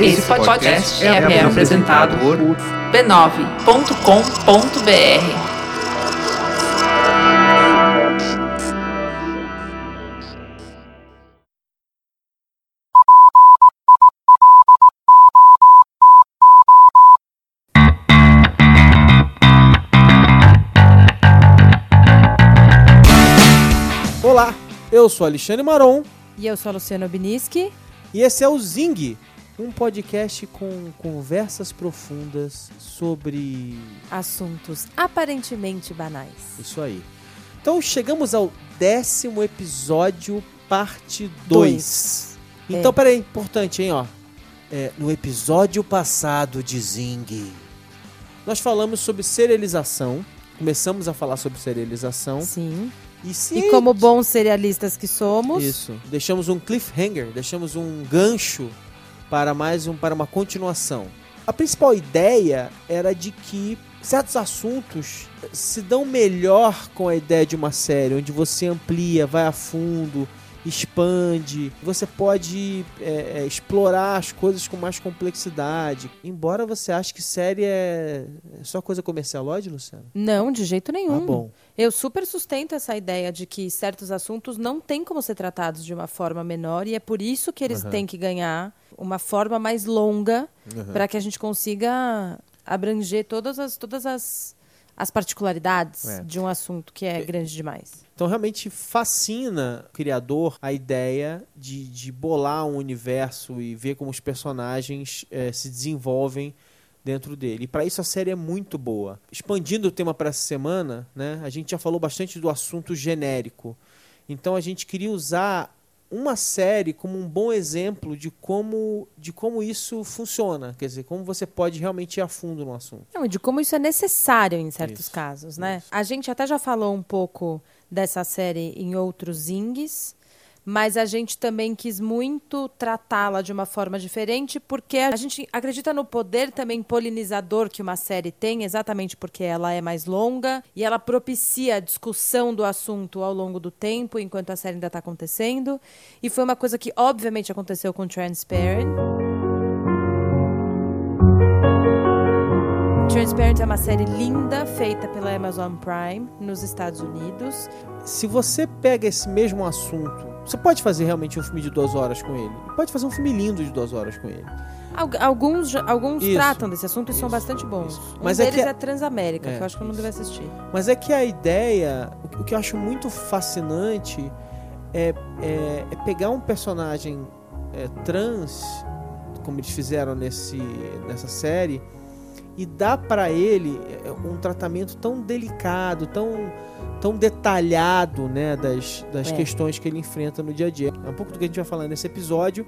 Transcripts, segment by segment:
Esse podcast é, é apresentado por b9.com.br. Olá, eu sou Alexandre Maron E eu sou a Luciana Biniski. e esse é o Zing, um podcast com conversas profundas sobre Assuntos aparentemente banais. isso aí. Então chegamos ao décimo episódio, parte 2. Então, É. peraí, importante, hein, ó. É, no episódio passado de Zing, nós falamos sobre serialização. Começamos a falar sobre serialização. Sim. E, se E como bons serialistas que somos, Isso. Deixamos um cliffhanger, deixamos um gancho para mais um para uma continuação. A principal ideia era de que certos assuntos se dão melhor com a ideia de uma série, onde você amplia, vai a fundo, expande, você pode é, é, explorar as coisas com mais complexidade. Embora você ache que série é é só coisa comercialóide, Luciano? não, de jeito nenhum. Ah, bom. Eu super sustento essa ideia de que certos assuntos não têm como ser tratados de uma forma menor e é por isso que eles Aham. têm que ganhar uma forma mais longa Uhum. para que a gente consiga abranger todas as, todas as, as particularidades É. de um assunto que é grande demais. Então realmente fascina o criador a ideia de, de bolar um universo e ver como os personagens eh, se desenvolvem dentro dele. E para isso a série é muito boa. Expandindo o tema para essa semana, né, a gente já falou bastante do assunto genérico. Então a gente queria usar uma série como um bom exemplo de como, de como isso funciona. Quer dizer, como você pode realmente ir a fundo no assunto. Não, de como isso é necessário em certos Isso, casos, né? isso. A gente até já falou um pouco dessa série em outros zings, mas a gente também quis muito tratá-la de uma forma diferente, porque a gente acredita no poder também polinizador que uma série tem, exatamente porque ela é mais longa e ela propicia a discussão do assunto ao longo do tempo, enquanto a série ainda está acontecendo. E foi uma coisa que, obviamente, aconteceu com Transparent. Transparent é uma série linda feita pela Amazon Prime nos Estados Unidos. se você pega esse mesmo assunto, você pode fazer realmente um filme de duas horas com ele. Pode fazer um filme lindo de duas horas com ele. Al- Alguns, alguns Isso. tratam desse assunto e são Isso, bastante bons. isso. Um Mas é deles que- é, Transamérica, É, que eu acho que eu não devo assistir. Mas é que a ideia, o que- o que eu acho muito fascinante é, é- é pegar um personagem é, trans, como eles fizeram nesse, nessa série, e dar pra ele é, um tratamento tão delicado, tão, tão detalhado né, das, das É. questões que ele enfrenta no dia a dia. É um pouco do que a gente vai falar nesse episódio.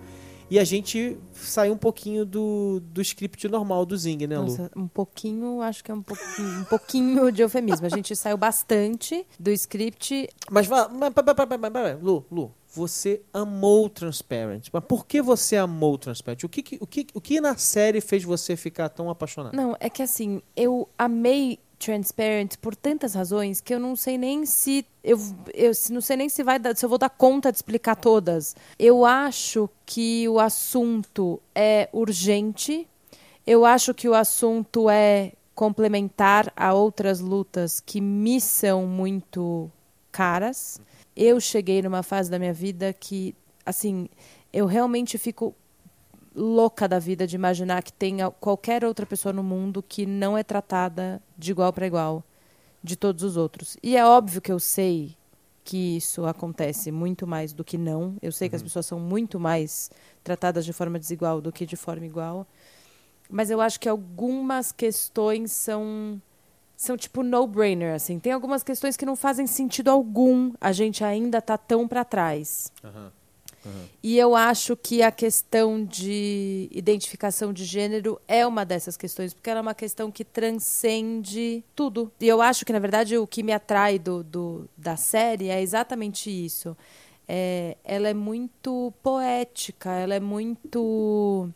E a gente sai um pouquinho do, do script normal do Zing, né, Lu? Nossa, um pouquinho, acho que é um pouquinho, um pouquinho de eufemismo. A gente saiu bastante do script. Mas, mas, pa- pa- pa- pa- pa- Lu, Lu, você amou Transparent. Mas por que você amou Transparent? O que, o que, o que na série fez você ficar tão apaixonado? Não, é que assim, eu amei Transparent por tantas razões que eu não sei nem se eu, eu não sei nem se vai dar, se eu vou dar conta de explicar todas. Eu acho que o assunto é urgente. Eu acho que o assunto é complementar a outras lutas que me são muito caras. Eu cheguei numa fase da minha vida que, assim, eu realmente fico louca da vida de imaginar que tenha qualquer outra pessoa no mundo que não é tratada de igual para igual de todos os outros. E é óbvio que eu sei que isso acontece muito mais do que não. Eu sei que as pessoas são muito mais tratadas de forma desigual do que de forma igual. Mas eu acho que algumas questões são são tipo no-brainer assim. Tem algumas questões que não fazem sentido algum. A gente ainda tá tão para trás. E eu acho que a questão de identificação de gênero é uma dessas questões, porque ela é uma questão que transcende tudo. E eu acho que, na verdade, o que me atrai do, do- da série é exatamente isso. É, ela é muito poética, ela é muito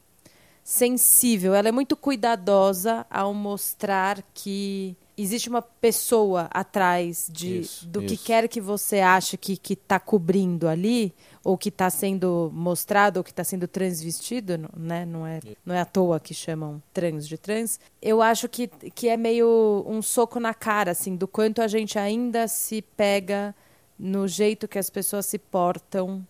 sensível, ela é muito cuidadosa ao mostrar que existe uma pessoa atrás de, Isso, do que isso. quer que você ache que que está cobrindo ali ou que está sendo mostrado ou que está sendo transvestido, não- né? Não é, não é à toa que chamam trans de trans. Eu acho que, que é meio um soco na cara, assim, do quanto a gente ainda se pega no jeito que as pessoas se portam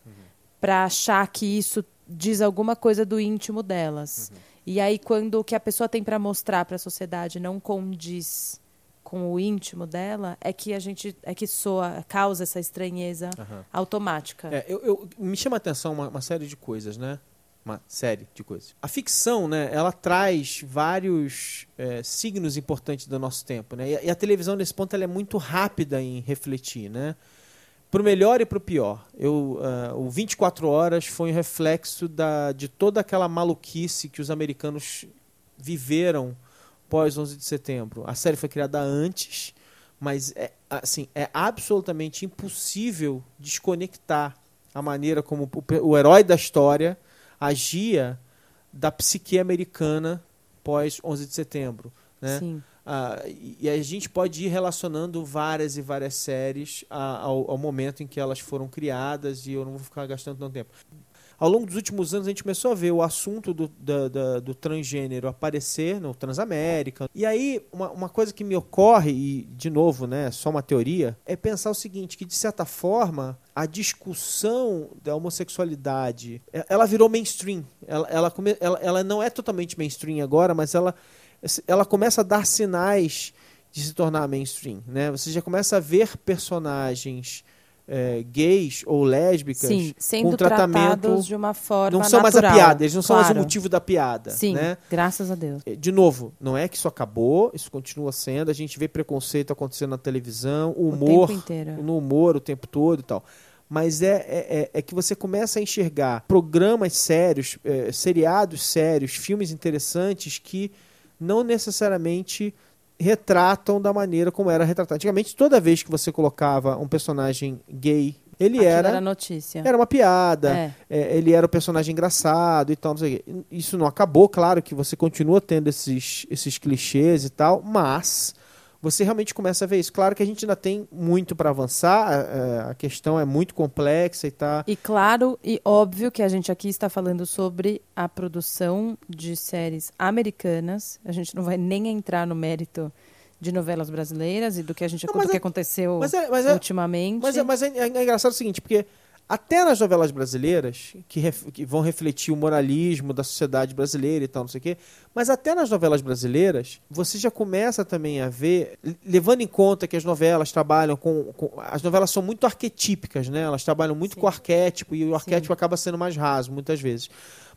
para achar que isso diz alguma coisa do íntimo delas. E aí quando o que a pessoa tem para mostrar para a sociedade não condiz com o íntimo dela, é que a gente é que soa, causa essa estranheza automática. É, eu, eu- me chama a atenção uma, uma série de coisas, né? Uma série de coisas. A ficção, né? Ela traz vários é, signos importantes do nosso tempo, né? E, a- e a televisão, nesse ponto, ela é muito rápida em refletir, né? Pro melhor e pro pior. Eu, ah, o 24 Horas foi um reflexo da, de toda aquela maluquice que os americanos viveram pós 11 de setembro. A série foi criada antes, mas é, assim, é absolutamente impossível desconectar a maneira como o, o herói da história agia da psique americana pós 11 de setembro. Né? Sim. Ah, e a gente pode ir relacionando várias e várias séries ao, ao momento em que elas foram criadas e eu não vou ficar gastando tanto tempo. Ao longo dos últimos anos, a gente começou a ver o assunto do, do transgênero aparecer no Transamérica. E aí, uma, uma coisa que me ocorre, e de novo, né, só uma teoria, é pensar o seguinte: que de certa forma, a discussão da homossexualidade ela virou mainstream. Ela, ela, come- ela, ela não é totalmente mainstream agora, mas ela, ela começa a dar sinais de se tornar mainstream. Né? Você já começa a ver personagens eh, gays ou lésbicas Sim, com sendo tratamento. tratados de uma forma Não são mais a natural, piada, eles não são mais o claro. motivo da piada. Sim, Né? graças a Deus. De novo, não é que isso acabou, isso continua sendo. A gente vê preconceito acontecendo na televisão, o humor, inteiro. no humor o tempo todo e tal. Mas é, é, é- é que você começa a enxergar programas sérios, eh, seriados sérios, filmes interessantes que não necessariamente retratam da maneira como era retratado. Antigamente, toda vez que você colocava um personagem gay, ele Aquilo era, era notícia. era uma piada É. é, ele era o personagem engraçado e tal, não. Isso não acabou, claro que você continua tendo esses, esses clichês e tal, mas você realmente começa a ver isso. Claro que a gente ainda tem muito para avançar, é, a questão é muito complexa e tá. E claro e óbvio que a gente aqui está falando sobre a produção de séries americanas. A gente não vai nem entrar no mérito de novelas brasileiras e do que a gente Não, do que é- aconteceu mas é- mas é- ultimamente. Mas, é, mas é, é engraçado o seguinte, porque até nas novelas brasileiras, que, ref- que vão refletir o moralismo da sociedade brasileira e tal, não sei o quê, mas até nas novelas brasileiras, você já começa também a ver, levando em conta que as novelas trabalham com. com- as novelas são muito arquetípicas, né? Elas trabalham muito Sim. com o arquétipo e o arquétipo acaba sendo mais raso, muitas vezes.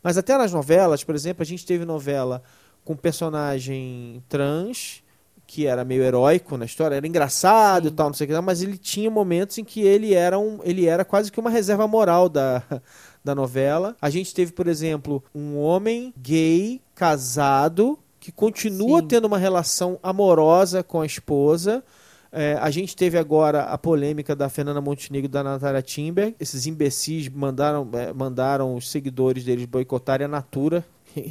Mas até nas novelas, por exemplo, a gente teve novela com personagem trans que era meio heróico na história, era engraçado Sim. e tal, não sei o que, mas ele tinha momentos em que ele era, um, ele era quase que uma reserva moral da, da novela. A gente teve, por exemplo, um homem gay, casado, que continua Sim. tendo uma relação amorosa com a esposa. É, a gente teve agora a polêmica da Fernanda Montenegro e da Natália Timber. Esses imbecis mandaram, é, mandaram os seguidores deles boicotarem a Natura.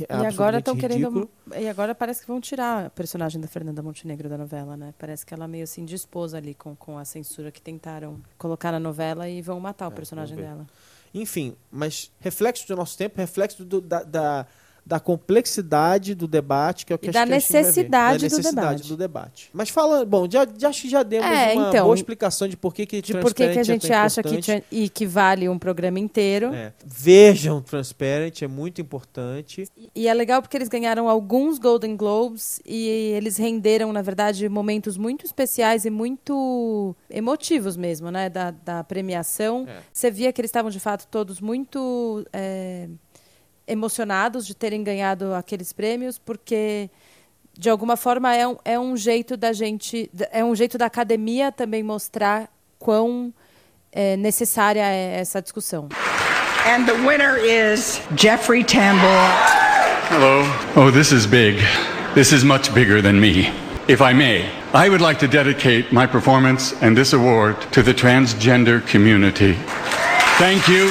É E agora estão querendo. E agora parece que vão tirar a personagem da Fernanda Montenegro da novela, né? Parece que ela meio assim dispôs ali com, com a censura que tentaram colocar na novela e vão matar o personagem É, ver. dela. Enfim, mas reflexo do nosso tempo, reflexo do- da, da, da complexidade do debate, que é o que E da que necessidade Da do necessidade debate. do debate. Mas fala, bom, já, já acho que já demos É, uma então, boa explicação de por que, que De por que, que a é gente tão acha que, importante. e que vale um programa inteiro. É. Vejam Transparent, é muito importante. E é legal porque eles ganharam alguns Golden Globes e eles renderam, na verdade, momentos muito especiais e muito emotivos mesmo, né? Da, da premiação. É. Você via que eles estavam, de fato, todos muito é, emocionados de terem ganhado aqueles prêmios, porque, de alguma forma, é um, é um jeito da gente... É um jeito da academia também mostrar quão é, necessária é essa discussão. And the winner is Jeffrey Tambor. Hello. Oh, this is big. This is much bigger than me. If I may, I would like to dedicate my performance and this award to the transgender community. Thank you,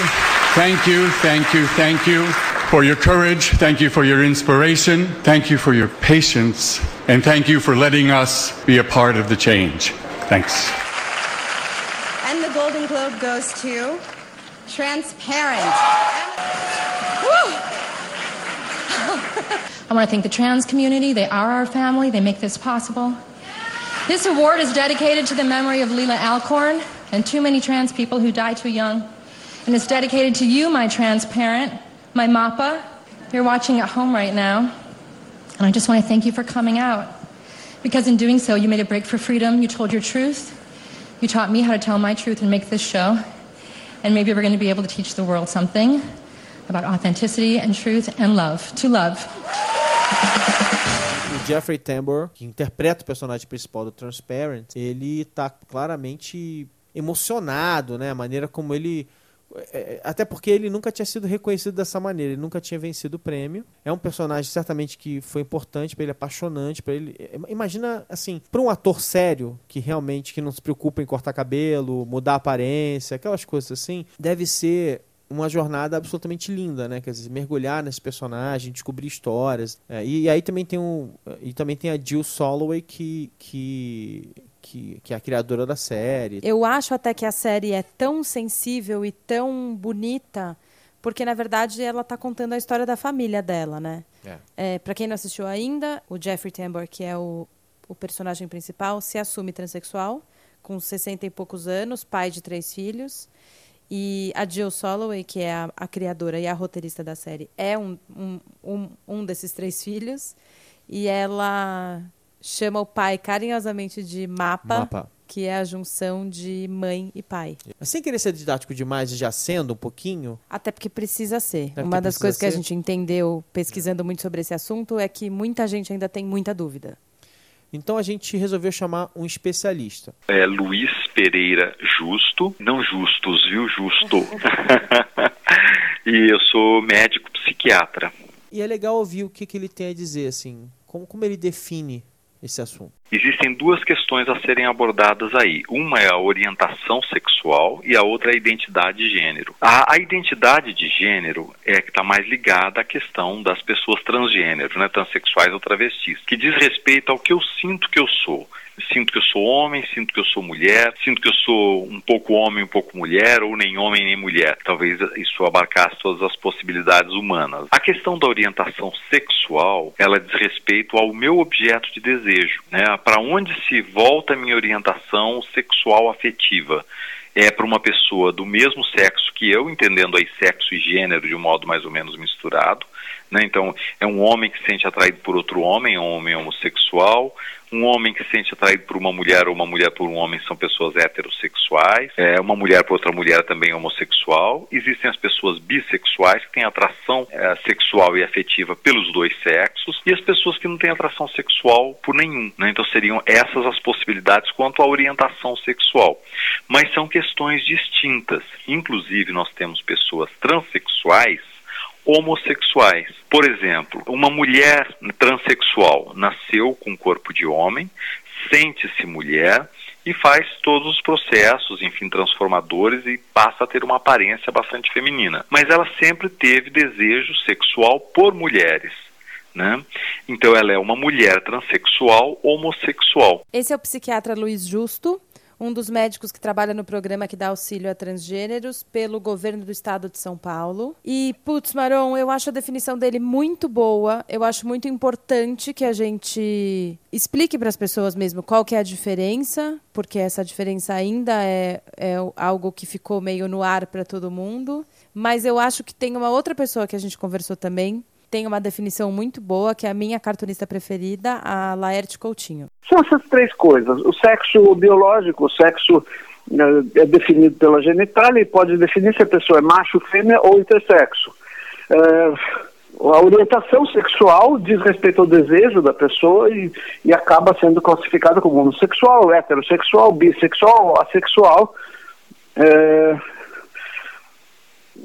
thank you, thank you, thank you for your courage. Thank you for your inspiration. Thank you for your patience. And thank you for letting us be a part of the change. Thanks. And the Golden Globe goes to Transparent. I want to thank the trans community. They are our family. They make this possible. This award is dedicated to the memory of Leela Alcorn and too many trans people who die too young. And it's dedicated to you, my transparent, my MAPA. You're watching at home right now. And I just want to thank you for coming out. Because in doing so, you made a break for freedom. You told your truth. You taught me how to tell my truth and make this show. And maybe we're going to be able to teach the world something about authenticity and truth and love. To love. O Jeffrey Tambor, que interpreta o personagem principal do Transparent, ele tá claramente emocionado, né? A maneira como ele até porque ele nunca tinha sido reconhecido dessa maneira, ele nunca tinha vencido o prêmio. É um personagem certamente que foi importante para ele, apaixonante para ele. É, imagina assim, para um ator sério que realmente que não se preocupa em cortar cabelo, mudar a aparência, aquelas coisas assim, deve ser uma jornada absolutamente linda, né? Quer dizer, mergulhar nesse personagem, descobrir histórias. É, e, e, aí também tem um, e também tem a Jill Soloway que, que que, que é a criadora da série. Eu acho até que a série é tão sensível e tão bonita porque na verdade ela está contando a história da família dela, né? É. É, para quem não assistiu ainda, o Jeffrey Tambor, que é o, o personagem principal, se assume transexual com 60 e poucos anos, pai de três filhos. E a Jill Soloway, que é a, a criadora e a roteirista da série, é um, um, um, um desses três filhos. E ela chama o pai carinhosamente de mapa, mapa, que é a junção de mãe e pai. Mas sem querer ser didático demais e já sendo um pouquinho. Até porque precisa ser. Até Uma das coisas ser. que a gente entendeu pesquisando muito sobre esse assunto é que muita gente ainda tem muita dúvida. Então a gente resolveu chamar um especialista. É Luiz Pereira Justo, não justos, viu? Justo. e eu sou médico psiquiatra. E é legal ouvir o que, que ele tem a dizer, assim, como, como ele define esse assunto? Existem duas questões a serem abordadas aí. Uma é a orientação sexual e a outra é a identidade de gênero. A, a identidade de gênero é que está mais ligada à questão das pessoas transgênero, né, transexuais ou travestis, que diz respeito ao que eu sinto que eu sou sinto que eu sou homem, sinto que eu sou mulher, sinto que eu sou um pouco homem, um pouco mulher, ou nem homem nem mulher. Talvez isso abarcasse todas as possibilidades humanas. A questão da orientação sexual, ela diz respeito ao meu objeto de desejo, né? Para onde se volta a minha orientação sexual afetiva? é para uma pessoa do mesmo sexo que eu, entendendo aí sexo e gênero de um modo mais ou menos misturado, né? Então, é um homem que se sente atraído por outro homem, é um homem homossexual. Um homem que se sente atraído por uma mulher ou uma mulher por um homem são pessoas heterossexuais. É, uma mulher por outra mulher também é homossexual. Existem as pessoas bissexuais que têm atração é, sexual e afetiva pelos dois sexos. E as pessoas que não têm atração sexual por nenhum. Né? Então, seriam essas as possibilidades quanto à orientação sexual. Mas são questões distintas. Inclusive, nós temos pessoas transexuais homossexuais. Por exemplo, uma mulher transexual nasceu com corpo de homem, sente-se mulher e faz todos os processos, enfim, transformadores e passa a ter uma aparência bastante feminina. Mas ela sempre teve desejo sexual por mulheres. Né? Então ela é uma mulher transexual homossexual. Esse é o psiquiatra Luiz Justo um dos médicos que trabalha no programa que dá auxílio a transgêneros pelo governo do estado de São Paulo. E, putz, Maron, eu acho a definição dele muito boa. Eu acho muito importante que a gente explique para as pessoas mesmo qual que é a diferença, porque essa diferença ainda é, é algo que ficou meio no ar para todo mundo. Mas eu acho que tem uma outra pessoa que a gente conversou também, tem uma definição muito boa, que é a minha cartunista preferida, a Laerte Coutinho. São essas três coisas. O sexo biológico, o sexo né, é definido pela genitália e pode definir se a pessoa é macho, fêmea ou intersexo. É, a orientação sexual diz respeito ao desejo da pessoa e, e acaba sendo classificada como homossexual, heterossexual, bissexual, assexual. É,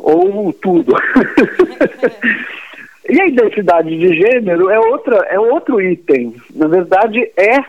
ou tudo. E a identidade de gênero é, outra, é outro item. Na verdade, é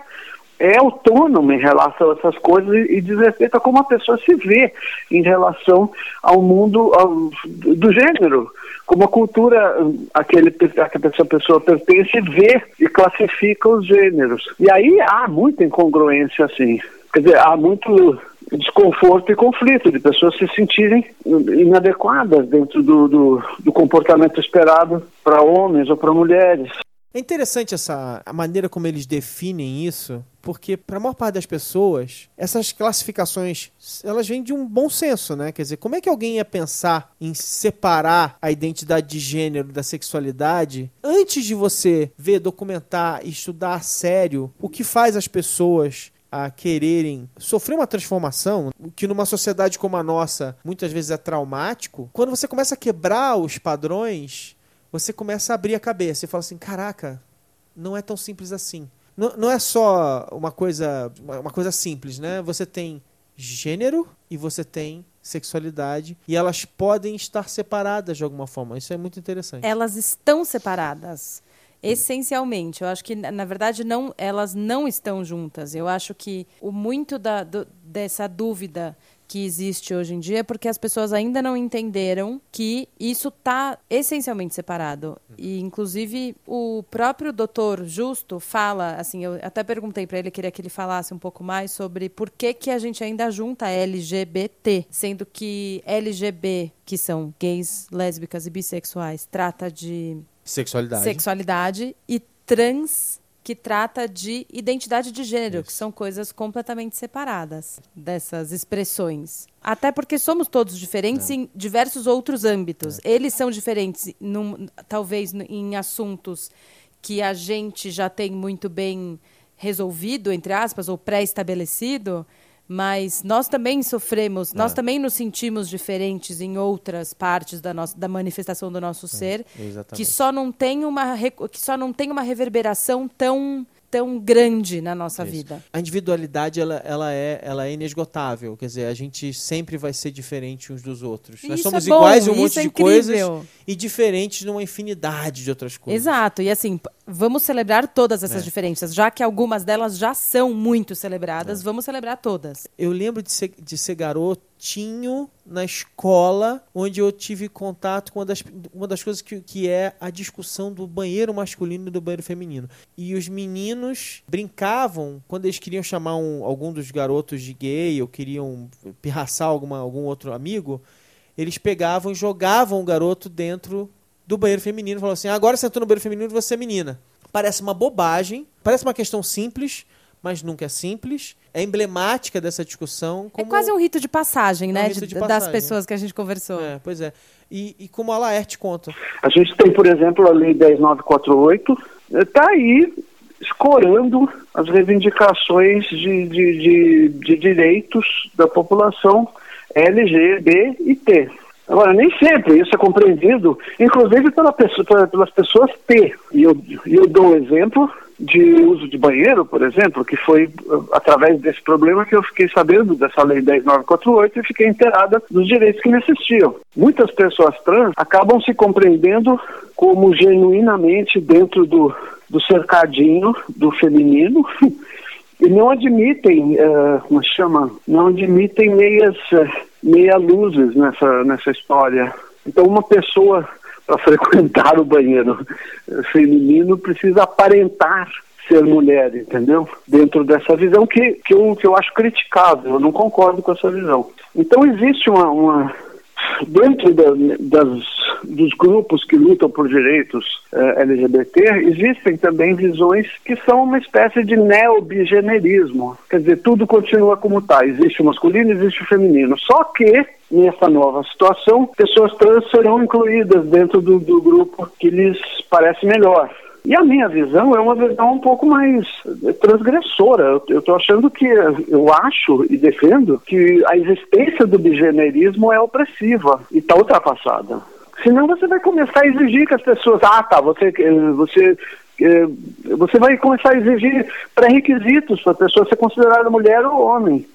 é autônoma em relação a essas coisas e, e diz respeito a como a pessoa se vê em relação ao mundo ao, do gênero, como a cultura aquele, a que essa pessoa pertence vê e classifica os gêneros. E aí há muita incongruência assim. Quer dizer, há muito desconforto e conflito de pessoas se sentirem inadequadas dentro do, do, do comportamento esperado para homens ou para mulheres. É interessante essa a maneira como eles definem isso, porque para a maior parte das pessoas, essas classificações, elas vêm de um bom senso, né? Quer dizer, como é que alguém ia pensar em separar a identidade de gênero da sexualidade antes de você ver, documentar e estudar a sério o que faz as pessoas a quererem sofrer uma transformação, que numa sociedade como a nossa muitas vezes é traumático, quando você começa a quebrar os padrões, você começa a abrir a cabeça e fala assim: caraca, não é tão simples assim. Não, não é só uma coisa, uma coisa simples, né? Você tem gênero e você tem sexualidade e elas podem estar separadas de alguma forma. Isso é muito interessante. Elas estão separadas. Essencialmente, eu acho que na verdade não, elas não estão juntas. Eu acho que o muito da, do, dessa dúvida que existe hoje em dia é porque as pessoas ainda não entenderam que isso está essencialmente separado. E, inclusive, o próprio doutor Justo fala, assim, eu até perguntei para ele, queria que ele falasse um pouco mais sobre por que, que a gente ainda junta LGBT, sendo que LGB, que são gays, lésbicas e bissexuais, trata de Sexualidade. sexualidade e trans que trata de identidade de gênero, que são coisas completamente separadas dessas expressões. Até porque somos todos diferentes em diversos outros âmbitos. Eles são diferentes, num, talvez em assuntos que a gente já tem muito bem resolvido, entre aspas, ou pré-estabelecido, mas nós também sofremos, nós também nos sentimos diferentes em outras partes da nossa da manifestação do nosso ser, que exatamente. só não tem uma que só não tem uma reverberação tão tão grande na nossa Isso. vida. A individualidade ela, ela, é, ela é inesgotável, quer dizer, a gente sempre vai ser diferente uns dos outros. Nós somos é iguais em um monte é de incrível. coisas e diferentes numa infinidade de outras coisas. Exato, e assim, vamos celebrar todas essas É. diferenças, já que algumas delas já são muito celebradas, vamos celebrar todas. Eu lembro de ser, de ser garotinho na escola, onde eu tive contato com uma das, uma das coisas que, que é a discussão do banheiro masculino e do banheiro feminino. E os meninos brincavam, quando eles queriam chamar um- algum dos garotos de gay ou queriam pirraçar alguma, algum outro amigo, eles pegavam e jogavam o garoto dentro do banheiro feminino falavam assim: agora você entrou no banheiro feminino, você é menina. Parece uma bobagem, parece uma questão simples, mas nunca é simples. É emblemática dessa discussão. É quase um rito de passão, né, um rito de- de das passagem. pessoas que a gente conversou. É, pois é. E, e como a Laerte conta. A gente tem, por exemplo, a Lei 10948, está aí escorando as reivindicações de, de, de, de direitos da população LGBT e T. Agora, nem sempre isso é compreendido, inclusive pela pessoa, pela- pelas pessoas T. E eu, eu dou um exemplo de uso de banheiro, por exemplo, que foi uh, através desse problema que eu fiquei sabendo dessa lei 10948 e fiquei inteirada dos direitos que me assistiam. Muitas pessoas trans acabam se compreendendo como genuinamente dentro do, do cercadinho do feminino e não admitem, eh, como chama, não admitem meias, eh, meia luzes nessa, nessa história. Então uma pessoa para frequentar o banheiro feminino precisa aparentar ser mulher, entendeu? Dentro dessa visão que, que, eu, que eu acho criticável, eu não concordo com essa visão. Então existe uma, uma dentro da- das, dos grupos que lutam por direitos eh, LGBT, existem também visões que são uma espécie de neobigenerismo. Quer dizer, tudo continua como está. Existe o masculino, existe o feminino. Só que, nessa nova situação, pessoas trans serão incluídas dentro do, do grupo que lhes parece melhor. E a minha visão é uma visão um pouco mais transgressora. Eu estou achando que, eu acho e defendo que a existência do bigenerismo é opressiva e está ultrapassada. Senão você vai começar a exigir que as pessoas, ah, tá, você, eh, você, eh, você vai começar a exigir pré-requisitos para a pessoa ser considerada mulher ou homem.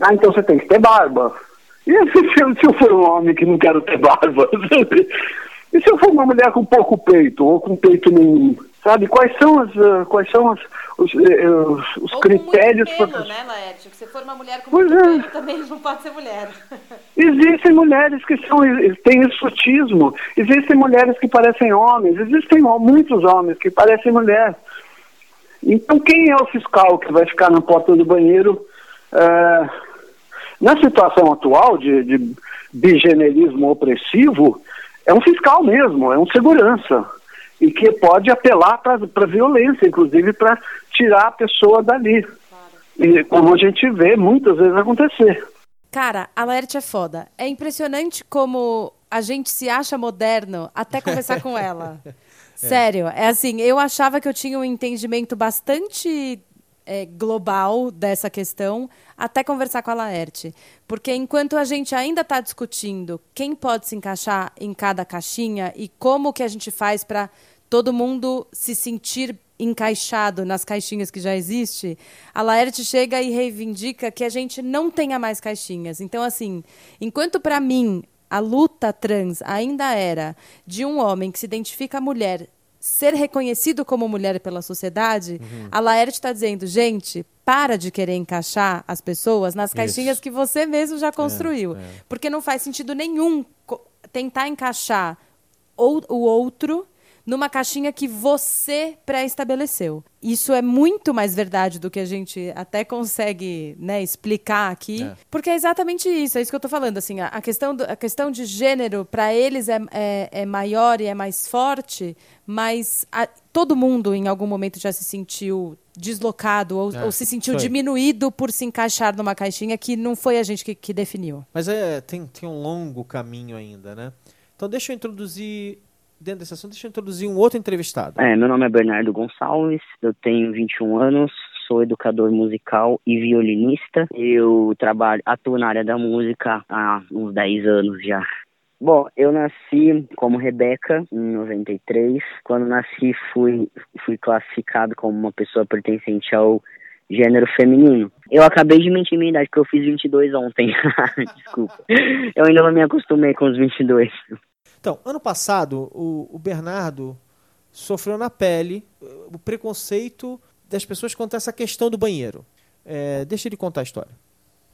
Ah, então você tem que ter barba. E se eu for um homem que não quero ter barba? E se eu for uma mulher com pouco peito, ou com peito nenhum? Sabe, quais são, as, uh, quais são as, os, uh, os, Ou critérios... com muito pelo, pra... né? Se for uma mulher com pois muito é. pelo, também não pode ser mulher. Existem mulheres que são, têm exotismo, existem mulheres que parecem homens, existem muitos homens que parecem mulher. Então, quem é o fiscal que vai ficar na porta do banheiro? Uh, na situação atual de, de bigenerismo opressivo, é um fiscal mesmo, é um segurança e que pode apelar para violência, inclusive para tirar a pessoa dali. E como a gente vê muitas vezes acontecer. Cara, a Laerte é foda. É impressionante como a gente se acha moderno até conversar com ela. É. Sério, é assim, eu achava que eu tinha um entendimento bastante é, global dessa questão até conversar com a Laerte. Porque enquanto a gente ainda está discutindo quem pode se encaixar em cada caixinha e como que a gente faz para todo mundo se sentir encaixado nas caixinhas que já existe, a Laerte chega e reivindica que a gente não tenha mais caixinhas. Então, assim, enquanto para mim a luta trans ainda era de um homem que se identifica mulher ser reconhecido como mulher pela sociedade, uhum. a Laerte está dizendo, gente, para de querer encaixar as pessoas nas caixinhas Isso. que você mesmo já construiu. É, é. Porque não faz sentido nenhum tentar encaixar ou, o outro numa caixinha que você pré-estabeleceu. Isso é muito mais verdade do que a gente até consegue né, explicar aqui, é. porque é exatamente isso, é isso que eu estou falando. Assim, a, questão, do, a questão de gênero, para eles, é, é, é, maior e é mais forte, mas a, todo mundo, em algum momento, já se sentiu deslocado ou, é, ou se sentiu diminuído por se encaixar numa caixinha que não foi a gente que, que definiu. Mas é, tem, tem um longo caminho ainda, né? Então deixa eu introduzir dentro desse assunto, deixa eu introduzir um outro entrevistado. É, meu nome é Bernardo Gonçalves, eu tenho 21 anos, sou educador musical e violinista. Eu trabalho, atuo na área da música há uns 10 anos já. Bom, eu nasci como Rebeca em 93. Quando nasci, fui, fui classificado como uma pessoa pertencente ao gênero feminino. Eu acabei de mentir minha idade, porque eu fiz 22 ontem. Desculpa. Eu ainda não me acostumei com os 22. Então, ano passado, o, o Bernardo sofreu na pele uh, o preconceito das pessoas quanto a essa questão do banheiro. É, deixa ele contar a história.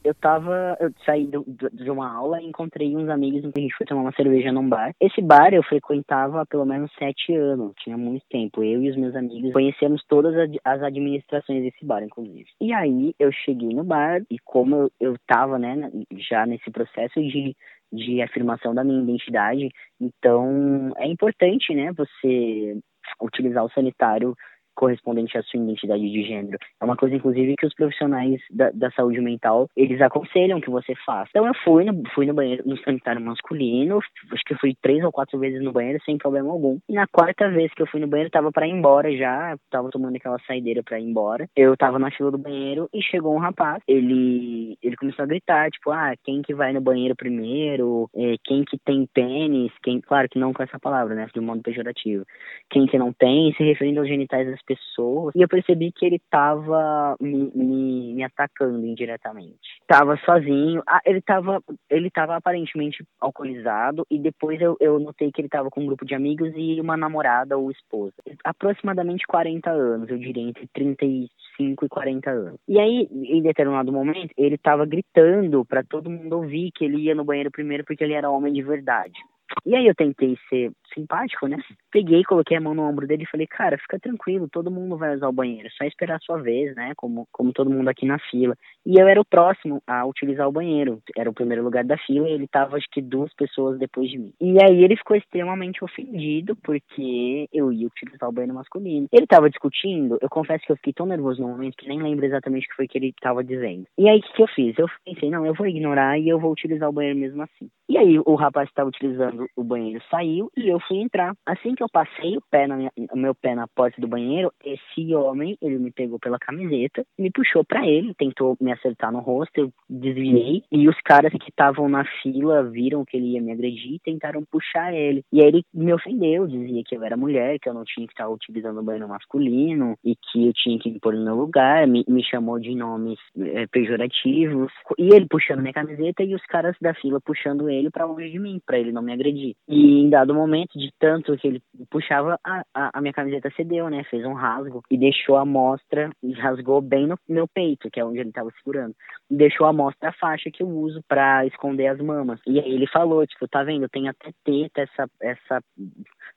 Eu tava, eu saí do, de uma aula e encontrei uns amigos que a gente foi tomar uma cerveja num bar. Esse bar eu frequentava há pelo menos sete anos, tinha muito tempo. Eu e os meus amigos conhecemos todas as administrações desse bar, inclusive. E aí eu cheguei no bar e como eu, eu tava, né, já nesse processo de de afirmação da minha identidade. Então, é importante, né, você utilizar o sanitário correspondente à sua identidade de gênero. É uma coisa, inclusive, que os profissionais da, da saúde mental, eles aconselham que você faça. Então eu fui no, fui no banheiro, no sanitário masculino, acho que fui três ou quatro vezes no banheiro sem problema algum. E na quarta vez que eu fui no banheiro, tava para ir embora já, tava tomando aquela saideira para ir embora. Eu tava na fila do banheiro e chegou um rapaz, ele, ele começou a gritar, tipo, ah, quem que vai no banheiro primeiro? É, quem que tem pênis? Quem, claro que não com essa palavra, né, de um modo pejorativo. Quem que não tem, se referindo aos genitais pessoas e eu percebi que ele estava me, me, me, atacando indiretamente. Tava sozinho, ah, ele estava ele tava aparentemente alcoolizado e depois eu, eu notei que ele estava com um grupo de amigos e uma namorada ou esposa. Aproximadamente 40 anos, eu diria entre 35 e 40 anos. E aí, em determinado momento, ele estava gritando para todo mundo ouvir que ele ia no banheiro primeiro porque ele era homem de verdade. E aí eu tentei ser simpático, né? Peguei, coloquei a mão no ombro dele e falei, cara, fica tranquilo, todo mundo vai usar o banheiro, só esperar a sua vez, né? Como, como todo mundo aqui na fila. E eu era o próximo a utilizar o banheiro. Era o primeiro lugar da fila e ele tava, acho que, duas pessoas depois de mim. E aí ele ficou extremamente ofendido porque eu ia utilizar o banheiro masculino. Ele tava discutindo, eu confesso que eu fiquei tão nervoso no momento que nem lembro exatamente o que foi que ele tava dizendo. E aí o que, que eu fiz? Eu pensei, não, eu vou ignorar e eu vou utilizar o banheiro mesmo assim. E aí o rapaz que estava utilizando o banheiro saiu e eu fui entrar. Assim que eu passei o pé minha, o meu pé na porta do banheiro, esse homem, ele me pegou pela camiseta, me puxou para ele, tentou me acertar no rosto, eu desviei e os caras que estavam na fila viram que ele ia me agredir e tentaram puxar ele. E aí ele me ofendeu, dizia que eu era mulher, que eu não tinha que estar utilizando o banheiro masculino e que eu tinha que me pôr no meu lugar, me, me chamou de nomes é, pejorativos. E ele puxando minha camiseta e os caras da fila puxando ele para longe de mim, para ele não me agredir. E em dado momento de tanto que ele puxava, a, a, a minha camiseta cedeu, né? Fez um rasgo e deixou a mostra, e rasgou bem no meu peito, que é onde ele tava segurando. E deixou a mostra a faixa que eu uso para esconder as mamas. E aí ele falou, tipo, tá vendo, tem até teta essa, essa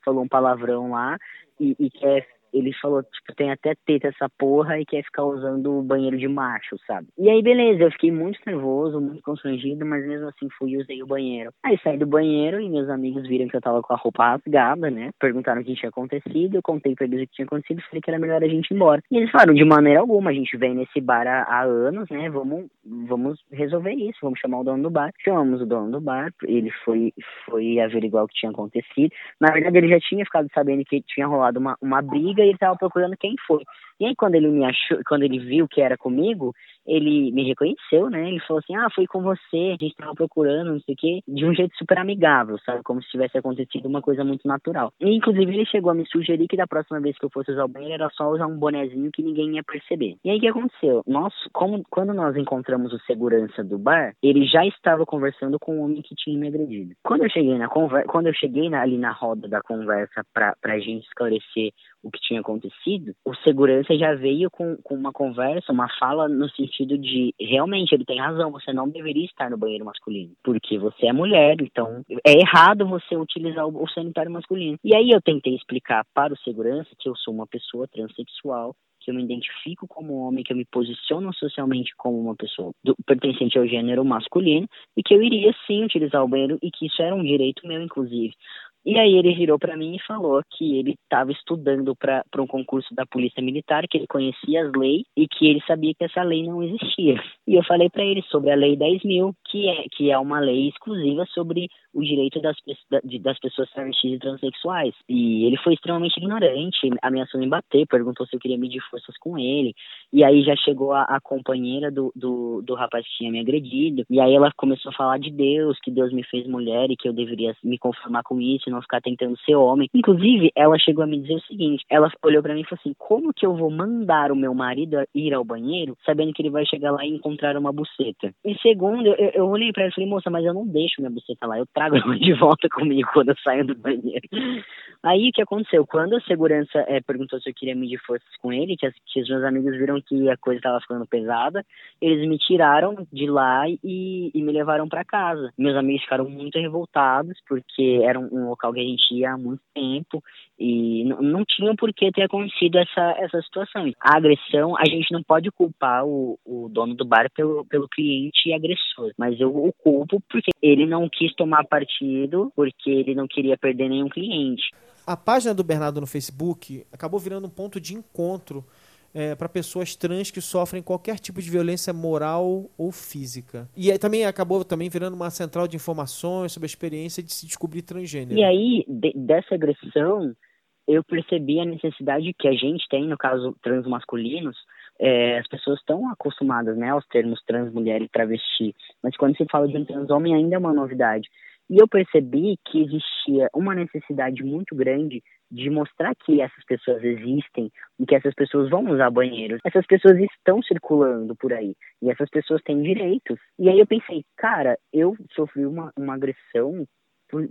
falou um palavrão lá e, e quer ele falou, tipo, tem até teta essa porra e quer ficar usando o banheiro de macho, sabe? E aí, beleza, eu fiquei muito nervoso, muito constrangido, mas mesmo assim fui e usei o banheiro. Aí saí do banheiro e meus amigos viram que eu tava com a roupa rasgada, né? Perguntaram o que tinha acontecido, eu contei pra eles o que tinha acontecido e falei que era melhor a gente ir embora. E eles falaram, de maneira alguma, a gente vem nesse bar há, há anos, né? Vamos, vamos resolver isso, vamos chamar o dono do bar. Chamamos o dono do bar, ele foi, foi averiguar o que tinha acontecido. Na verdade, ele já tinha ficado sabendo que tinha rolado uma, uma briga ele estava procurando quem foi. E aí quando ele me achou, quando ele viu que era comigo, ele me reconheceu, né? Ele falou assim: "Ah, foi com você, a gente estava procurando, não sei o quê", de um jeito super amigável, sabe, como se tivesse acontecido uma coisa muito natural. E inclusive ele chegou a me sugerir que da próxima vez que eu fosse usar o banheiro era só usar um bonezinho que ninguém ia perceber. E aí o que aconteceu? Nós, como quando nós encontramos o segurança do bar, ele já estava conversando com o homem que tinha me agredido. Quando eu cheguei na conversa, quando eu cheguei na, ali na roda da conversa para a gente esclarecer o que tinha acontecido, o segurança já veio com, com uma conversa, uma fala no sentido de realmente ele tem razão, você não deveria estar no banheiro masculino, porque você é mulher, então é errado você utilizar o, o sanitário masculino. E aí eu tentei explicar para o segurança que eu sou uma pessoa transexual, que eu me identifico como homem, que eu me posiciono socialmente como uma pessoa do, pertencente ao gênero masculino e que eu iria sim utilizar o banheiro e que isso era um direito meu, inclusive. E aí ele virou para mim e falou que ele estava estudando para um concurso da Polícia Militar, que ele conhecia as leis e que ele sabia que essa lei não existia. E eu falei para ele sobre a Lei 10 mil, que é, que é uma lei exclusiva sobre o direito das, das pessoas travestis e transexuais. E ele foi extremamente ignorante, ameaçou me bater, perguntou se eu queria medir forças com ele. E aí já chegou a, a companheira do, do, do rapaz que tinha me agredido. E aí ela começou a falar de Deus, que Deus me fez mulher e que eu deveria me conformar com isso não ficar tentando ser homem. Inclusive, ela chegou a me dizer o seguinte: ela olhou para mim e falou assim: como que eu vou mandar o meu marido ir ao banheiro sabendo que ele vai chegar lá e encontrar uma buceta? E segundo, eu, eu olhei para ela e falei: moça, mas eu não deixo minha buceta lá, eu trago ela de volta comigo quando eu saio do banheiro. Aí o que aconteceu? Quando a segurança é, perguntou se eu queria medir forças com ele, que, as, que os meus amigos viram que a coisa estava ficando pesada, eles me tiraram de lá e, e me levaram para casa. Meus amigos ficaram muito revoltados porque era um, um local local que a gente ia há muito tempo e não, tinha por que ter acontecido essa, essa situação. A agressão, a gente não pode culpar o, o dono do bar pelo, pelo cliente agressor, mas eu o culpo porque ele não quis tomar partido, porque ele não queria perder nenhum cliente. A página do Bernardo no Facebook acabou virando um ponto de encontro é, para pessoas trans que sofrem qualquer tipo de violência moral ou física. E aí, também acabou também virando uma central de informações sobre a experiência de se descobrir transgênero. E aí, de, dessa agressão, eu percebi a necessidade que a gente tem, no caso trans masculinos, é, as pessoas estão acostumadas né, aos termos trans mulher e travesti, mas quando se fala de um trans homem ainda é uma novidade. E eu percebi que existia uma necessidade muito grande de mostrar que essas pessoas existem e que essas pessoas vão usar banheiros. Essas pessoas estão circulando por aí e essas pessoas têm direitos. E aí eu pensei, cara, eu sofri uma, uma agressão por,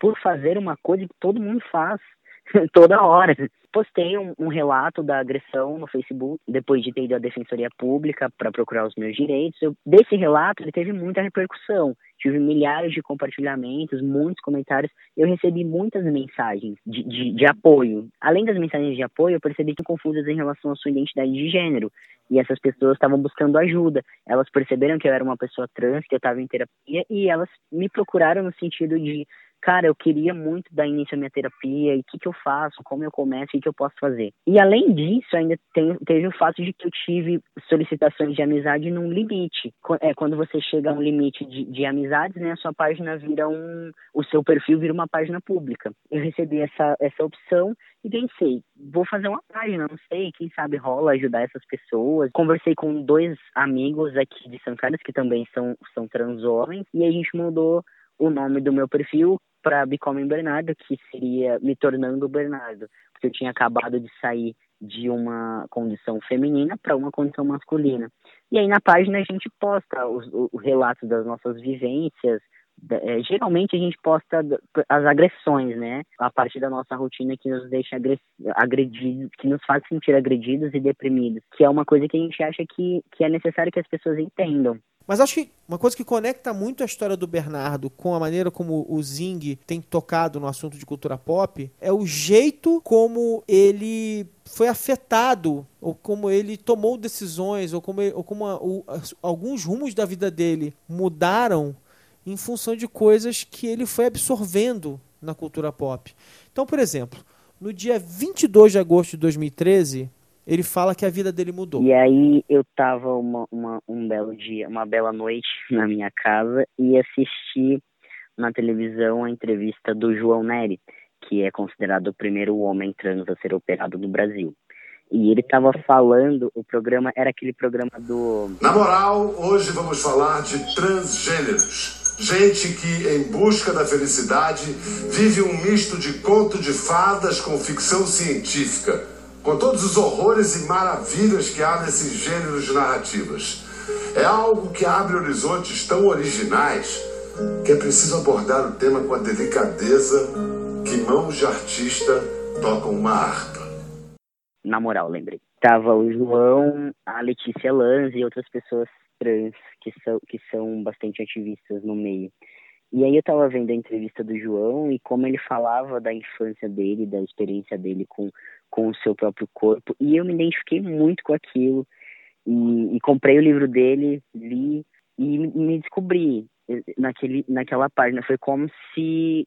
por fazer uma coisa que todo mundo faz toda hora. Postei um, um, relato da agressão no Facebook, depois de ter ido à Defensoria Pública para procurar os meus direitos. Eu, desse relato, ele teve muita repercussão. Tive milhares de compartilhamentos, muitos comentários. Eu recebi muitas mensagens de, de, de apoio. Além das mensagens de apoio, eu percebi que confusas em relação à sua identidade de gênero. E essas pessoas estavam buscando ajuda. Elas perceberam que eu era uma pessoa trans, que eu estava em terapia, e elas me procuraram no sentido de cara, eu queria muito dar início à minha terapia, e o que, que eu faço, como eu começo, o que, que eu posso fazer. E além disso, ainda tem, teve o fato de que eu tive solicitações de amizade num limite. É, quando você chega a um limite de, de amizades, né, a sua página vira um. o seu perfil vira uma página pública. Eu recebi essa, essa opção e pensei, vou fazer uma página, não sei, quem sabe rola ajudar essas pessoas. Conversei com dois amigos aqui de São Carlos, que também são, são trans homens, e a gente mudou o nome do meu perfil para Becoming Bernardo, que seria me tornando Bernardo, porque eu tinha acabado de sair de uma condição feminina para uma condição masculina. E aí na página a gente posta os, os relatos das nossas vivências, é, geralmente a gente posta as agressões, né? A partir da nossa rotina que nos deixa agredidos, que nos faz sentir agredidos e deprimidos, que é uma coisa que a gente acha que, que é necessário que as pessoas entendam. Mas acho que uma coisa que conecta muito a história do Bernardo com a maneira como o Zing tem tocado no assunto de cultura pop é o jeito como ele foi afetado, ou como ele tomou decisões, ou como, ou como a, o, alguns rumos da vida dele mudaram em função de coisas que ele foi absorvendo na cultura pop. Então, por exemplo, no dia 22 de agosto de 2013, ele fala que a vida dele mudou. E aí eu tava uma, uma, um belo dia, uma bela noite na minha casa e assisti na televisão a entrevista do João Neri, que é considerado o primeiro homem trans a ser operado no Brasil. E ele estava falando, o programa era aquele programa do. Na moral, hoje vamos falar de transgêneros. Gente que, em busca da felicidade, vive um misto de conto de fadas com ficção científica, com todos os horrores e maravilhas que há nesses gêneros de narrativas. É algo que abre horizontes tão originais que é preciso abordar o tema com a delicadeza que mãos de artista tocam uma harpa. Na moral, lembrei. Tava o João, a Letícia Lanz e outras pessoas trans que são, que são bastante ativistas no meio. E aí eu tava vendo a entrevista do João e como ele falava da infância dele, da experiência dele com, com o seu próprio corpo, e eu me identifiquei muito com aquilo, e, e comprei o livro dele, li, e me descobri naquele, naquela página. Foi como se,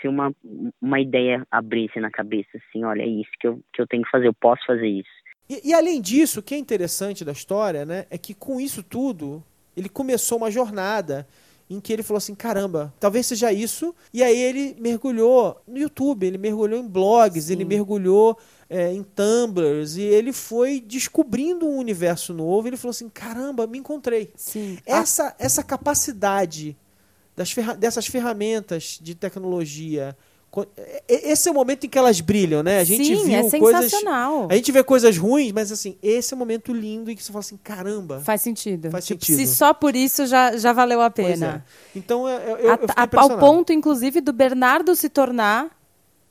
se uma, uma ideia abrisse na cabeça, assim, olha, é isso que eu, que eu tenho que fazer, eu posso fazer isso. E, e, além disso, o que é interessante da história, né, é que com isso tudo, ele começou uma jornada em que ele falou assim: caramba, talvez seja isso. E aí ele mergulhou no YouTube, ele mergulhou em blogs, Sim. ele mergulhou é, em Tumblrs e ele foi descobrindo um universo novo. Ele falou assim: caramba, me encontrei. Sim. Essa, essa capacidade das ferra dessas ferramentas de tecnologia esse é o momento em que elas brilham, né? A gente Sim, viu é sensacional. Coisas, a gente vê coisas ruins, mas assim, esse é o momento lindo em que você fala assim, caramba. Faz sentido. Faz tipo, sentido. Se só por isso já, já valeu a pena. É. Então eu, eu, a, eu Ao ponto, inclusive, do Bernardo se tornar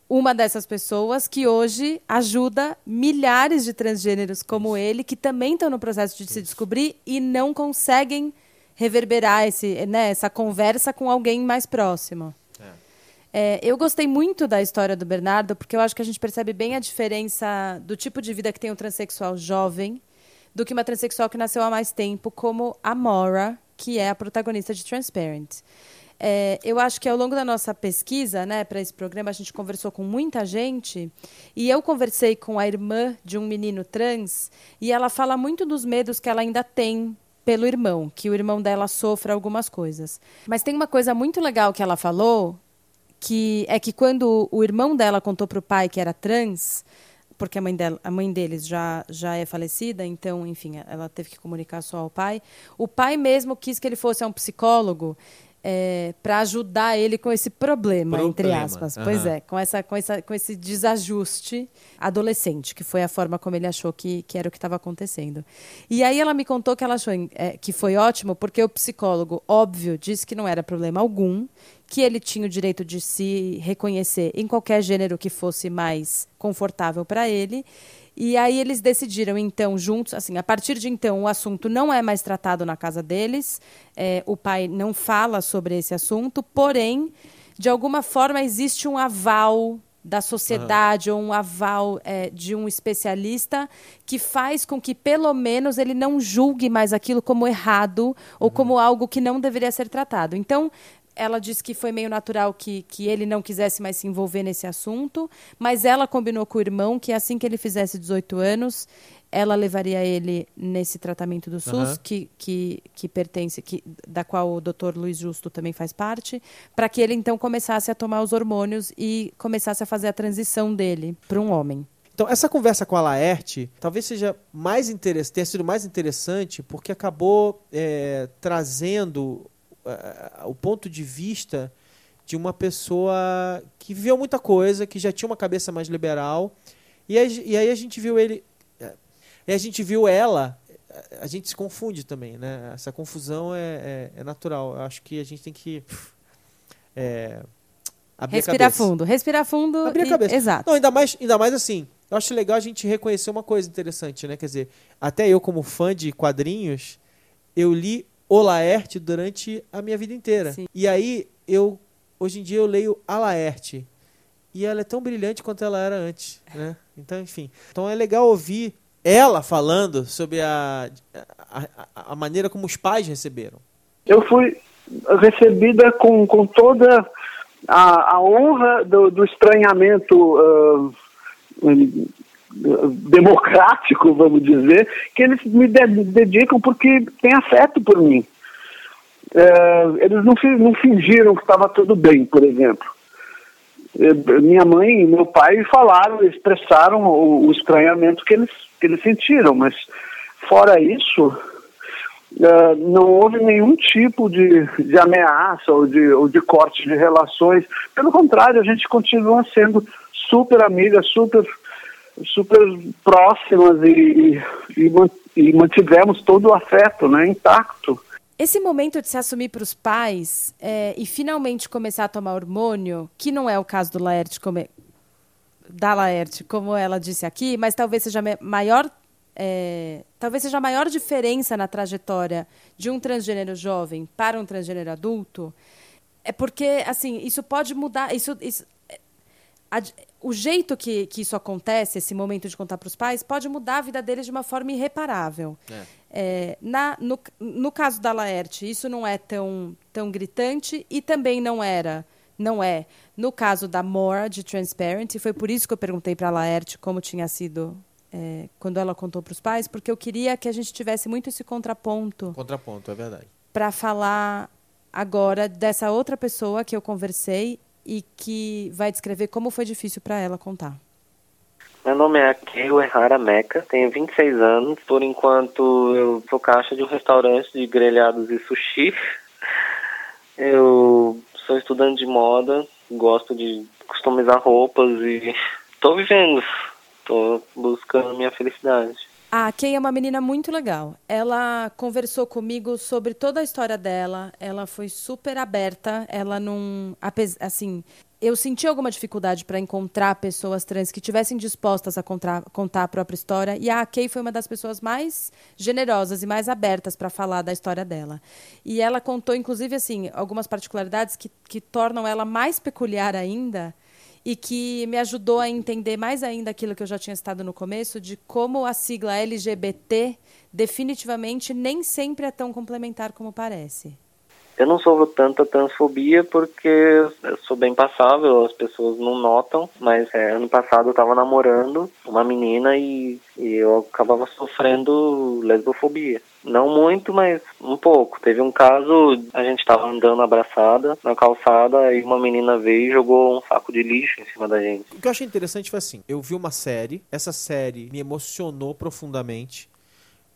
uma dessas pessoas que hoje ajuda milhares de transgêneros como ele, que também estão no processo de se descobrir e não conseguem reverberar esse, né, essa conversa com alguém mais próximo. É, eu gostei muito da história do Bernardo, porque eu acho que a gente percebe bem a diferença do tipo de vida que tem um transexual jovem do que uma transexual que nasceu há mais tempo, como a Mora, que é a protagonista de Transparent. É, eu acho que ao longo da nossa pesquisa, né, para esse programa, a gente conversou com muita gente e eu conversei com a irmã de um menino trans e ela fala muito dos medos que ela ainda tem pelo irmão, que o irmão dela sofra algumas coisas. Mas tem uma coisa muito legal que ela falou, que é que quando o irmão dela contou para o pai que era trans, porque a mãe, dela, a mãe deles já, já é falecida, então, enfim, ela teve que comunicar só ao pai. O pai mesmo quis que ele fosse a um psicólogo é, para ajudar ele com esse problema, problema. entre aspas. Uhum. Pois é, com, essa, com, essa, com esse desajuste adolescente, que foi a forma como ele achou que, que era o que estava acontecendo. E aí ela me contou que ela achou é, que foi ótimo, porque o psicólogo, óbvio, disse que não era problema algum, que ele tinha o direito de se reconhecer em qualquer gênero que fosse mais confortável para ele e aí eles decidiram, então, juntos, assim, a partir de então, o assunto não é mais tratado na casa deles, é, o pai não fala sobre esse assunto, porém, de alguma forma, existe um aval da sociedade ou um aval é, de um especialista que faz com que, pelo menos, ele não julgue mais aquilo como errado ou uhum. como algo que não deveria ser tratado. Então, ela disse que foi meio natural que, que ele não quisesse mais se envolver nesse assunto, mas ela combinou com o irmão que assim que ele fizesse 18 anos, ela levaria ele nesse tratamento do SUS, uhum. que, que, que pertence, que, da qual o doutor Luiz Justo também faz parte, para que ele então começasse a tomar os hormônios e começasse a fazer a transição dele para um homem. Então, essa conversa com a Laerte talvez seja mais interessante, tenha sido mais interessante porque acabou é, trazendo uh, o ponto de vista de uma pessoa que viveu muita coisa, que já tinha uma cabeça mais liberal. E aí, e aí a gente viu ele. E a gente viu ela. A gente se confunde também, né? Essa confusão é, é, é natural. Eu acho que a gente tem que é, abrir Respirar a cabeça. fundo, respirar fundo. Abrir a cabeça. Exato. Não, ainda mais, ainda mais assim. Eu acho legal a gente reconhecer uma coisa interessante, né? Quer dizer, até eu, como fã de quadrinhos, eu li O Laerte durante a minha vida inteira. Sim. E aí, eu hoje em dia eu leio a Laerte. E ela é tão brilhante quanto ela era antes, né? Então, enfim. Então é legal ouvir ela falando sobre a, a, a- maneira como os pais receberam. eu fui recebida com, com toda a, a honra do, do estranhamento hum, democrático, vamos dizer, que eles me de- dedicam porque têm afeto por mim. Eh, eles não, não fingiram que estava tudo bem, por exemplo. Eh, Minha mãe e meu pai falaram, expressaram o, o estranhamento que eles, que eles sentiram, mas fora isso, eh, não houve nenhum tipo de, de ameaça ou de, ou de corte de relações. Pelo contrário, a gente continua sendo super amigas, super, super próximas e, e, e man- mantivemos todo o afeto né, intacto. Esse momento de se assumir para os pais é, e finalmente começar a tomar hormônio, que não é o caso do Laerte, como da Laerte, como ela disse aqui, mas talvez seja maior, é, talvez seja a maior diferença na trajetória de um transgênero jovem para um transgênero adulto, é porque assim isso pode mudar, isso, isso a- o jeito que, que isso acontece, esse momento de contar para os pais, pode mudar a vida deles de uma forma irreparável. É, na, no, no caso da Laerte, isso não é tão, tão gritante e também não era, não é. No caso da Mora, de Transparent, e foi por isso que eu perguntei para a Laerte como tinha sido é, quando ela contou para os pais, porque eu queria que a gente tivesse muito esse contraponto Contraponto, é verdade. para falar agora dessa outra pessoa que eu conversei e que vai descrever como foi difícil para ela contar. Meu nome é Akio Errara Meca, tenho 26 anos. Por enquanto, eu sou caixa de um restaurante de grelhados e sushi. Eu sou estudante de moda, gosto de customizar roupas e tô vivendo. Tô buscando minha felicidade. A Kay é uma menina muito legal. Ela conversou comigo sobre toda a história dela. Ela foi super aberta. Ela não, assim, eu senti alguma dificuldade para encontrar pessoas trans que tivessem dispostas a contar, contar a própria história. E a Kay foi uma das pessoas mais generosas e mais abertas para falar da história dela. E ela contou, inclusive, assim, algumas particularidades que, que tornam ela mais peculiar ainda e que me ajudou a entender mais ainda aquilo que eu já tinha citado no começo, de como a sigla LGBT definitivamente nem sempre é tão complementar como parece. Eu não sofro tanta transfobia porque sou bem passável, as pessoas não notam, mas é, ano passado eu tava namorando uma menina e, e eu acabava sofrendo lesbofobia. Não muito, mas um pouco. Teve um caso, a gente tava andando abraçada na calçada e uma menina veio e jogou um saco de lixo em cima da gente. O que eu achei interessante foi assim: eu vi uma série, essa série me emocionou profundamente,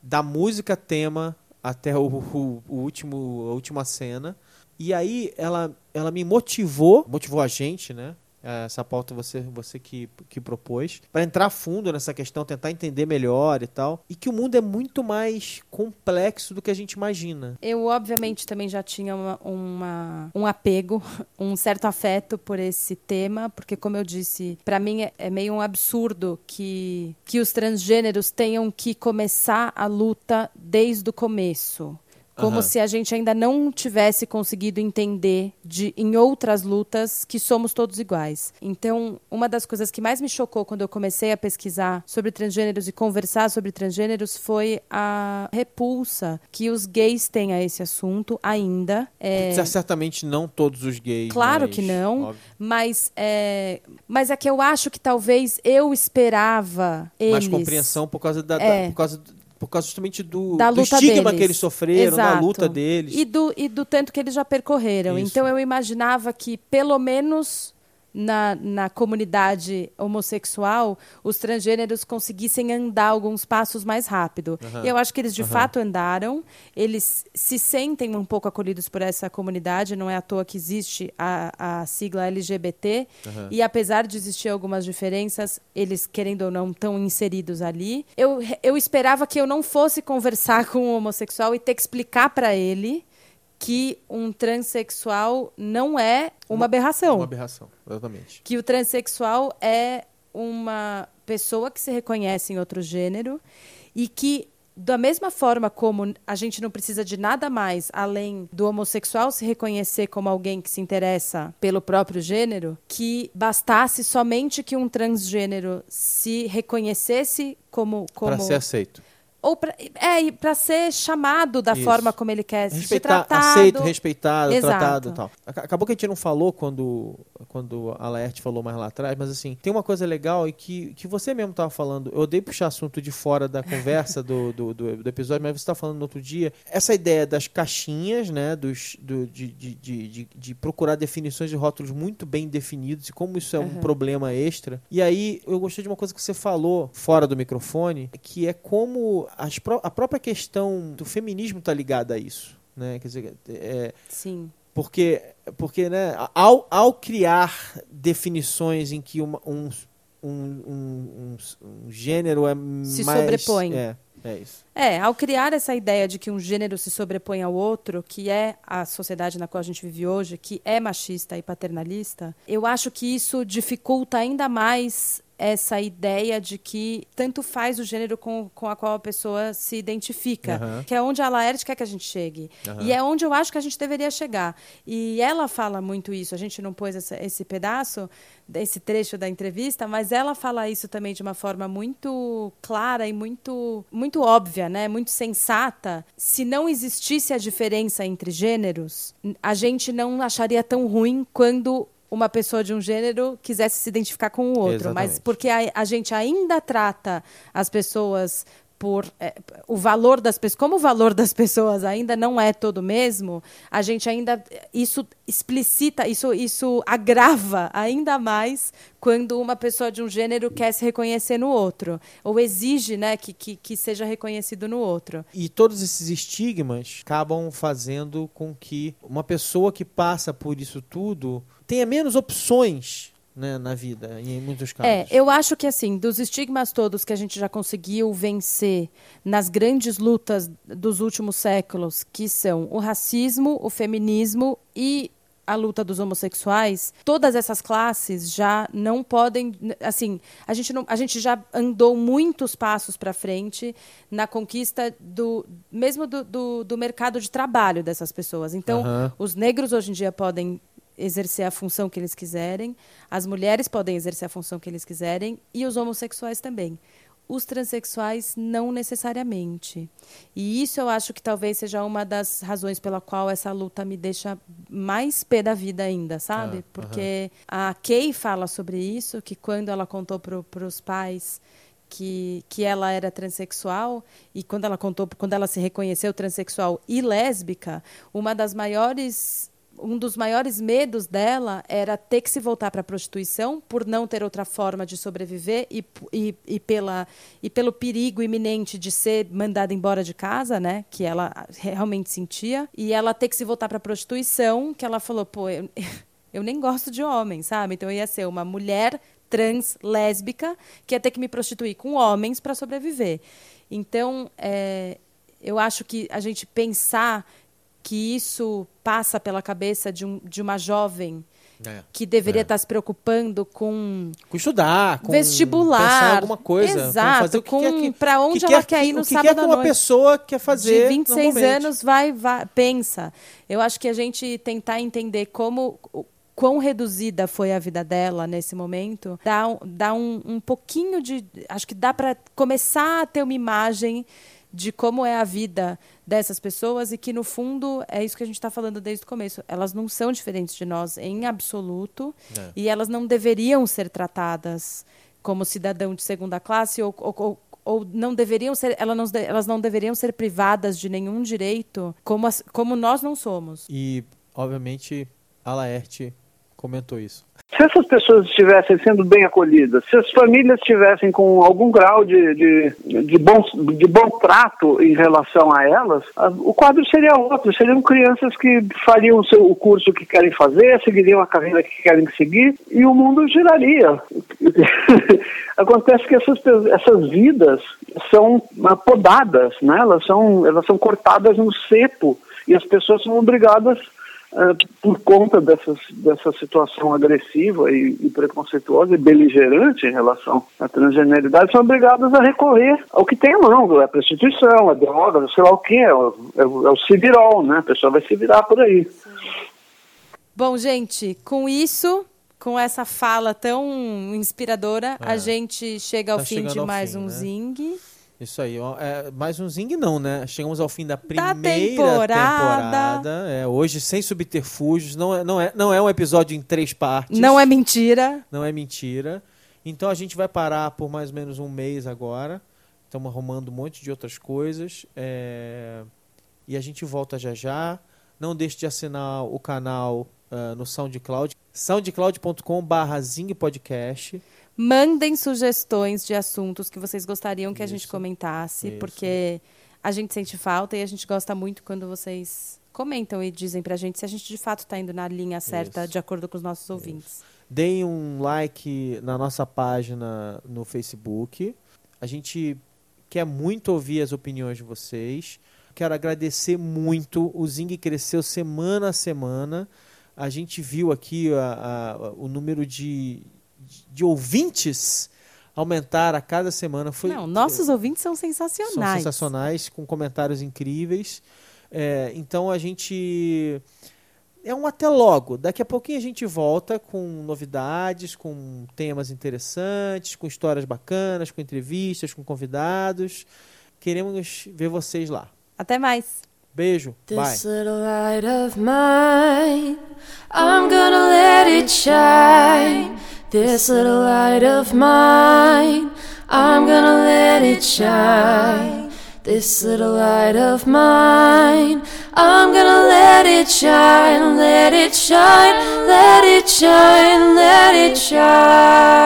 da música tema até o, o- o último, a última cena. E aí ela, ela me motivou, motivou a gente, né? Essa pauta você, você que, que propôs, para entrar fundo nessa questão, tentar entender melhor e tal. E que o mundo é muito mais complexo do que a gente imagina. Eu, obviamente, também já tinha uma, uma- um apego, um certo afeto por esse tema, porque, como eu disse, para mim é, é meio um absurdo que, que os transgêneros tenham que começar a luta desde o começo. Como Aham. se a gente ainda não tivesse conseguido entender de, em outras lutas que somos todos iguais. Então, uma das coisas que mais me chocou quando eu comecei a pesquisar sobre transgêneros e conversar sobre transgêneros foi a repulsa que os gays têm a esse assunto ainda. É, Certamente não todos os gays. Claro mas, que não, óbvio. mas é, mas é que eu acho que talvez eu esperava eles mais compreensão por causa da, da- É. por causa por causa justamente do, da do estigma deles. que eles sofreram, da Exato. luta deles. E do, e do tanto que eles já percorreram. Isso. Então eu imaginava que, pelo menos na, na comunidade homossexual, os transgêneros conseguissem andar alguns passos mais rápido. E eu acho que eles de Aham. fato andaram, eles se sentem um pouco acolhidos por essa comunidade, não é à toa que existe a, a sigla LGBT. Aham. E apesar de existir algumas diferenças, eles, querendo ou não, estão inseridos ali. Eu, eu esperava que eu não fosse conversar com um homossexual e ter que explicar para ele que um transexual não é uma aberração. Uma aberração, exatamente. Que o transexual é uma pessoa que se reconhece em outro gênero e que da mesma forma como a gente não precisa de nada mais além do homossexual se reconhecer como alguém que se interessa pelo próprio gênero, que bastasse somente que um transgênero se reconhecesse como como Para ser aceito. Ou pra, é para ser chamado da Isso. forma como ele quer ser Respeitar, tratado aceito, respeitado, Exato. tratado tal. Ac- Acabou que a gente não falou quando, quando a Laerte falou mais lá atrás, mas assim, tem uma coisa legal e que, que você mesmo estava falando. Eu odeio puxar assunto de fora da conversa do, do, do, do episódio, mas você estava falando no outro dia. Essa ideia das caixinhas, né? Dos, do, de, de, de, de, de procurar definições de rótulos muito bem definidos e como isso é um Uhum. problema extra. E aí eu gostei de uma coisa que você falou fora do microfone, que é como a própria questão do feminismo está ligada a isso. Né? Quer dizer, é, Sim. porque, porque né, ao, ao criar definições em que uma- um, um, um, um- gênero é Se mais... sobrepõe. É, é isso. É, ao criar essa ideia de que um gênero se sobrepõe ao outro, que é a sociedade na qual a gente vive hoje, que é machista e paternalista, eu acho que isso dificulta ainda mais essa ideia de que tanto faz o gênero com, com a qual a pessoa se identifica, Aham. que é onde a Laerte quer que a gente chegue. Aham. E é onde eu acho que a gente deveria chegar. E ela fala muito isso, a gente não pôs essa- esse pedaço, esse trecho da entrevista, mas ela fala isso também de uma forma muito clara e muito, muito óbvia, né? muito sensata. Se não existisse a diferença entre gêneros, a gente não acharia tão ruim quando uma pessoa de um gênero quisesse se identificar com o outro. Mas Exatamente. porque a, a gente ainda trata as pessoas por é, o valor das pessoas, como o valor das pessoas ainda não é todo mesmo, a gente ainda isso explicita, isso isso agrava ainda mais quando uma pessoa de um gênero quer se reconhecer no outro ou exige, né, que, que, que seja reconhecido no outro. E todos esses estigmas acabam fazendo com que uma pessoa que passa por isso tudo tenha menos opções né, na vida, em muitos casos. É, eu acho que assim, dos estigmas todos que a gente já conseguiu vencer nas grandes lutas dos últimos séculos, que são o racismo, o feminismo e a luta dos homossexuais, todas essas classes já não podem, assim, a gente não, a gente já andou muitos passos para frente na conquista do mesmo do, do, do mercado de trabalho dessas pessoas. Então, os negros hoje em dia podem exercer a função que eles quiserem, as mulheres podem exercer a função que eles quiserem e os homossexuais também. Os transexuais não necessariamente. E isso eu acho que talvez seja uma das razões pela qual essa luta me deixa mais pé da vida ainda, sabe? Ah, Porque a Kay fala sobre isso, que quando ela contou para os pais que, que ela era transexual e quando ela contou quando ela se reconheceu transexual e lésbica uma das maiores um dos maiores medos dela era ter que se voltar para a prostituição por não ter outra forma de sobreviver e, e, e, pela, e pelo perigo iminente de ser mandada embora de casa, né? Que ela realmente sentia. E ela ter que se voltar para a prostituição, que ela falou, pô, eu, eu nem gosto de homem, sabe? Então eu ia ser uma mulher trans lésbica que ia ter que me prostituir com homens para sobreviver. Então, é, eu acho que a gente pensar que isso passa pela cabeça de, um, de uma jovem É, que deveria é. estar se preocupando com Com estudar, com vestibular, alguma coisa. exato, que com que- para onde que ela quer quer ir que- no que sábado quer que à uma noite. pessoa quer fazer de 26 normalmente. anos vai, vai pensa. Eu acho que a gente tentar entender como quão reduzida foi a vida dela nesse momento, dá, dá um, um pouquinho de. Acho que dá para começar a ter uma imagem de como é a vida dessas pessoas e que, no fundo, é isso que a gente está falando desde o começo. Elas não são diferentes de nós em absoluto É. e elas não deveriam ser tratadas como cidadão de segunda classe ou, ou- ou- não deveriam ser elas não, elas não deveriam ser privadas de nenhum direito como, as- como nós não somos. E, obviamente, a Laerte comentou isso. Se essas pessoas estivessem sendo bem acolhidas, se as famílias estivessem com algum grau de, de, de, bom, de bom trato em relação a elas, o quadro seria outro. Seriam crianças que fariam o, seu, o curso que querem fazer, seguiriam a carreira que querem seguir e o mundo giraria. Acontece que essas, essas vidas são podadas, né? elas, são, elas são cortadas no cepo e as pessoas são obrigadas Uh, por conta dessas, dessa situação agressiva e, e, preconceituosa e beligerante em relação à transgeneridade, são obrigadas a recorrer ao que tem à mão, é a prostituição, a droga, sei lá o que, é o, é o, é o civirol, né? A pessoa vai se virar por aí. Bom, gente, com isso, com essa fala tão inspiradora, é. a gente chega ao tá fim de mais fim, um né? Zing. Isso aí, é, mais um Zing não, né? Chegamos ao fim da primeira da temporada. temporada é, hoje, sem subterfúgios, não é, não, é, não é um episódio em três partes. Não é mentira. Não é mentira. Então a gente vai parar por mais ou menos um mês agora. Estamos arrumando um monte de outras coisas. É... E a gente volta já já. Não deixe de assinar o canal uh, no SoundCloud. soundcloud.com.br Zing Podcast. Mandem sugestões de assuntos que vocês gostariam que Isso. a gente comentasse, Isso. porque a gente sente falta e a gente gosta muito quando vocês comentam e dizem pra gente se a gente de fato está indo na linha certa, Isso. de acordo com os nossos ouvintes. Deem um like na nossa página no Facebook. A gente quer muito ouvir as opiniões de vocês. Quero agradecer muito. O Zing cresceu semana a semana. A gente viu aqui a, a, o número de, de ouvintes aumentar a cada semana. Foi, Não, nossos é, ouvintes são sensacionais. São sensacionais, com comentários incríveis. É, então a gente. É um até logo. Daqui a pouquinho a gente volta com novidades, com temas interessantes, com histórias bacanas, com entrevistas, com convidados. Queremos ver vocês lá. Até mais. Beijo. This Bye. little light of mine, I'm gonna let it shine. This little light of mine, I'm gonna let it shine. This little light of mine, I'm gonna let it shine, let it shine, let it shine, let it shine.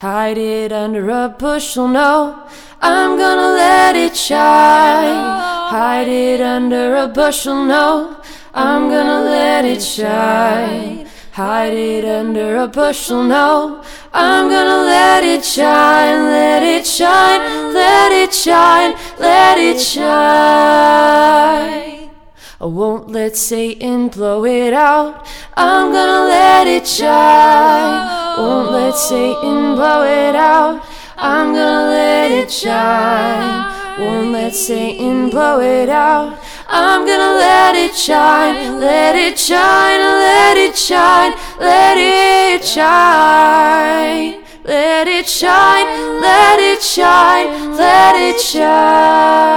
Hide it under a bushel, no, I'm gonna let it shine. Hide it under a bushel, no, I'm gonna let it shine. Hide it under a bushel, no. I'm gonna let it shine, let it shine, let it shine, let it shine. I won't let Satan blow it out. I'm gonna let it shine. Won't let Satan blow it out. I'm gonna let it shine. Won't let Satan blow it out. I'm gonna let it shine, let it shine, let it shine, let it shine. Let it shine, let it shine, let it shine.